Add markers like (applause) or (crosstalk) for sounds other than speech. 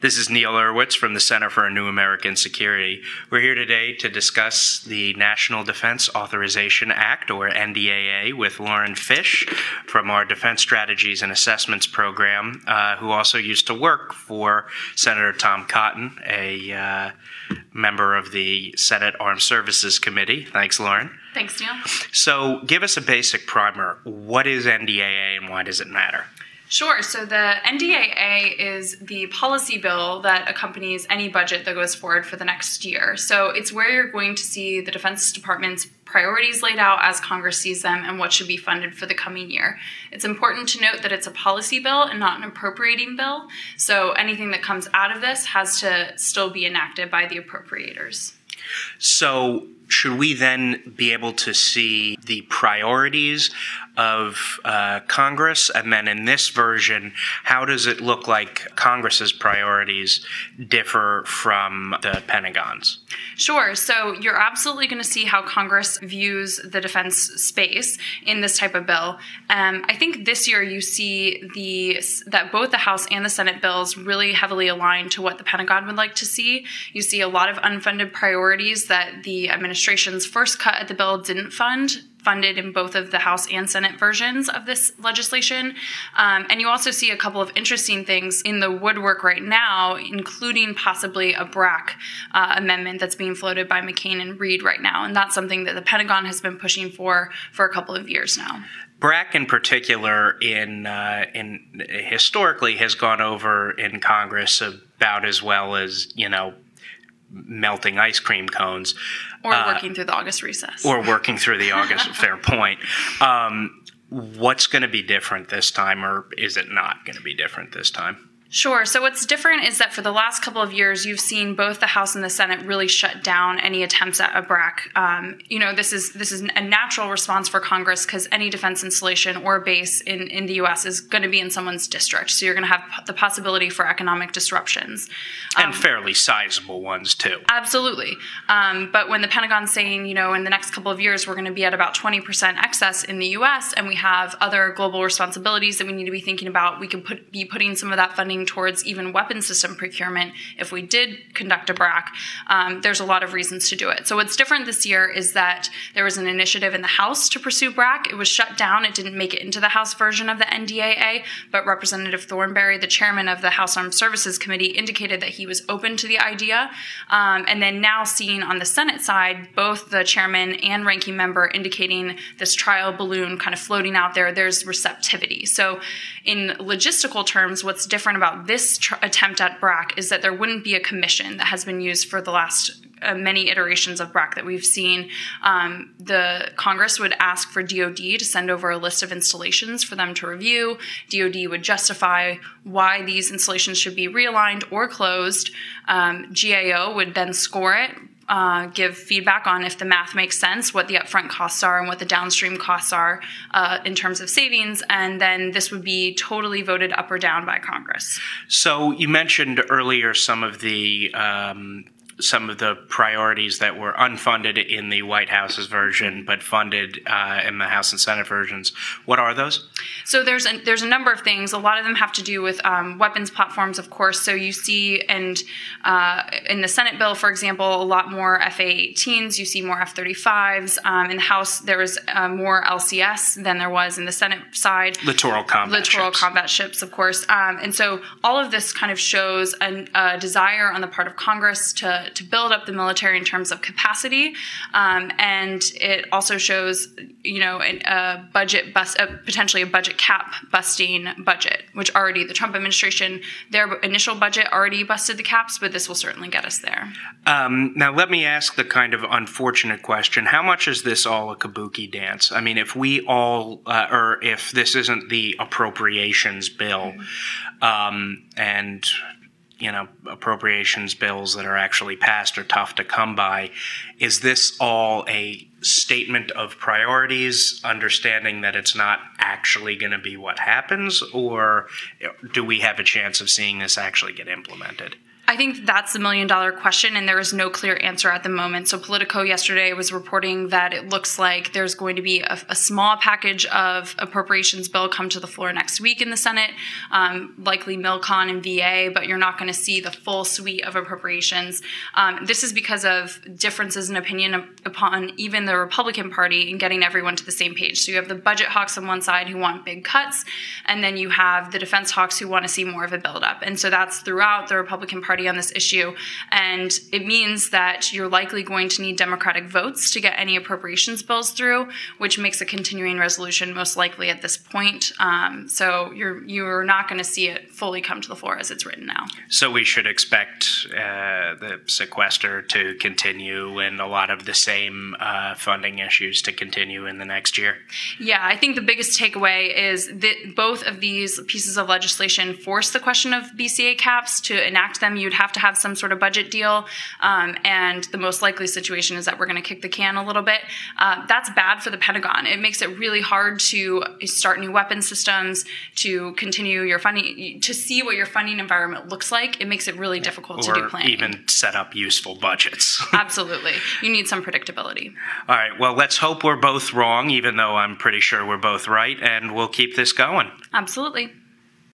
This is Neal Urwitz from the Center for a New American Security. We're here today to discuss the National Defense Authorization Act, or NDAA, with Lauren Fish from our Defense Strategies and Assessments program, uh, who also used to work for Senator Tom Cotton, a uh, member of the Senate Armed Services Committee. Thanks, Lauren. Thanks, Neil. So, give us a basic primer. What is NDAA and why does it matter? Sure. So the NDAA is the policy bill that accompanies any budget that goes forward for the next year. So it's where you're going to see the Defense Department's priorities laid out as Congress sees them and what should be funded for the coming year. It's important to note that it's a policy bill and not an appropriating bill. So anything that comes out of this has to still be enacted by the appropriators. So, should we then be able to see the priorities of uh, Congress? And then in this version, how does it look like Congress's priorities differ from the Pentagon's? Sure. So you're absolutely going to see how Congress views the defense space in this type of bill. Um, I think this year you see the that both the House and the Senate bills really heavily align to what the Pentagon would like to see. You see a lot of unfunded priorities that the administration's first cut at the bill didn't fund funded in both of the House and Senate versions of this legislation. Um, and you also see a couple of interesting things in the woodwork right now, including possibly a BRAC uh, amendment that's being floated by McCain and Reed right now. And that's something that the Pentagon has been pushing for for a couple of years now. BRAC in particular, in uh, in historically has gone over in Congress about as well as you know melting ice cream cones. Or uh, working through the August recess. Or working through the August, (laughs) fair point. Um, what's going to be different this time, or is it not going to be different this time? Sure. So what's different is that for the last couple of years, you've seen both the House and the Senate really shut down any attempts at a BRAC. Um, you know, this is this is a natural response for Congress because any defense installation or base in, in the U.S. is going to be in someone's district, so you're going to have the possibility for economic disruptions, um, and fairly sizable ones too. Absolutely. Um, but when the Pentagon's saying, you know, in the next couple of years, we're going to be at about 20% excess in the U.S. and we have other global responsibilities that we need to be thinking about, we could put, be putting some of that funding towards even weapon system procurement if we did conduct a BRAC. Um, there's a lot of reasons to do it. So what's different this year is that there was an initiative in the House to pursue BRAC. It was shut down. It didn't make it into the House version of the NDAA, but Representative Thornberry, the chairman of the House Armed Services Committee, indicated that he was open to the idea. Um, and then now seeing on the Senate side, both the chairman and ranking member indicating this trial balloon kind of floating out there, there's receptivity. So in logistical terms, what's different about about this tr- attempt at BRAC is that there wouldn't be a commission that has been used for the last uh, many iterations of BRAC that we've seen. Um, the Congress would ask for DoD to send over a list of installations for them to review. DoD would justify why these installations should be realigned or closed. Um, GAO would then score it uh, give feedback on if the math makes sense, what the upfront costs are, and what the downstream costs are uh, in terms of savings, and then this would be totally voted up or down by Congress. So you mentioned earlier some of the um, some of the priorities that were unfunded in the White House's version, but funded uh, in the House and Senate versions. What are those? So there's a, there's a number of things. A lot of them have to do with um, weapons platforms, of course. So you see, and uh, in the Senate bill, for example, a lot more FA-18s. You see more F-35s. Um, in the House, there was uh, more LCS than there was in the Senate side. Littoral combat Littoral ships. combat ships, of course. Um, and so all of this kind of shows an, a desire on the part of Congress to to build up the military in terms of capacity, um, and it also shows, you know, a budget bust, a, potentially a budget cap busting budget, which already the Trump administration, their initial budget already busted the caps, but this will certainly get us there. Um, now, let me ask the kind of unfortunate question: How much is this all a kabuki dance? I mean, if we all, uh, or if this isn't the appropriations bill, um, and you know appropriations bills that are actually passed are tough to come by. Is this all a statement of priorities, understanding that it's not actually going to be what happens, or do we have a chance of seeing this actually get implemented? I think that's the million dollar question, and there is no clear answer at the moment. So, Politico yesterday was reporting that it looks like there's going to be a, a small package of appropriations bill come to the floor next week in the Senate, um, likely Milcon and VA, but you're not going to see the full suite of appropriations. Um, this is because of differences in opinion upon even the Republican Party in getting everyone to the same page. So, you have the budget hawks on one side who want big cuts, and then you have the defense hawks who want to see more of a buildup. And so that's throughout the Republican Party on this issue. And it means that you're likely going to need Democratic votes to get any appropriations bills through, which makes a continuing resolution most likely at this point. Um, so you're you're not going to see it fully come to the floor as it's written now. So we should expect uh, the sequester to continue and a lot of the same uh, funding issues to continue in the next year. Yeah, I think the biggest takeaway is that both of these pieces of legislation force the question of BCA caps. To enact them, you'd have to have some sort of budget deal, um, and the most likely situation is that we're going to kick the can a little bit. Uh, that's bad for the Pentagon. It makes it really hard to start new weapon systems, to continue your funding, to see what your funding environment looks like. It makes it really difficult or to do planning. even set up useful budgets. (laughs) Absolutely, you need some predictability. All right. Well, let's hope we're both wrong, even though I'm pretty sure we're both right, and we'll keep this going. Absolutely.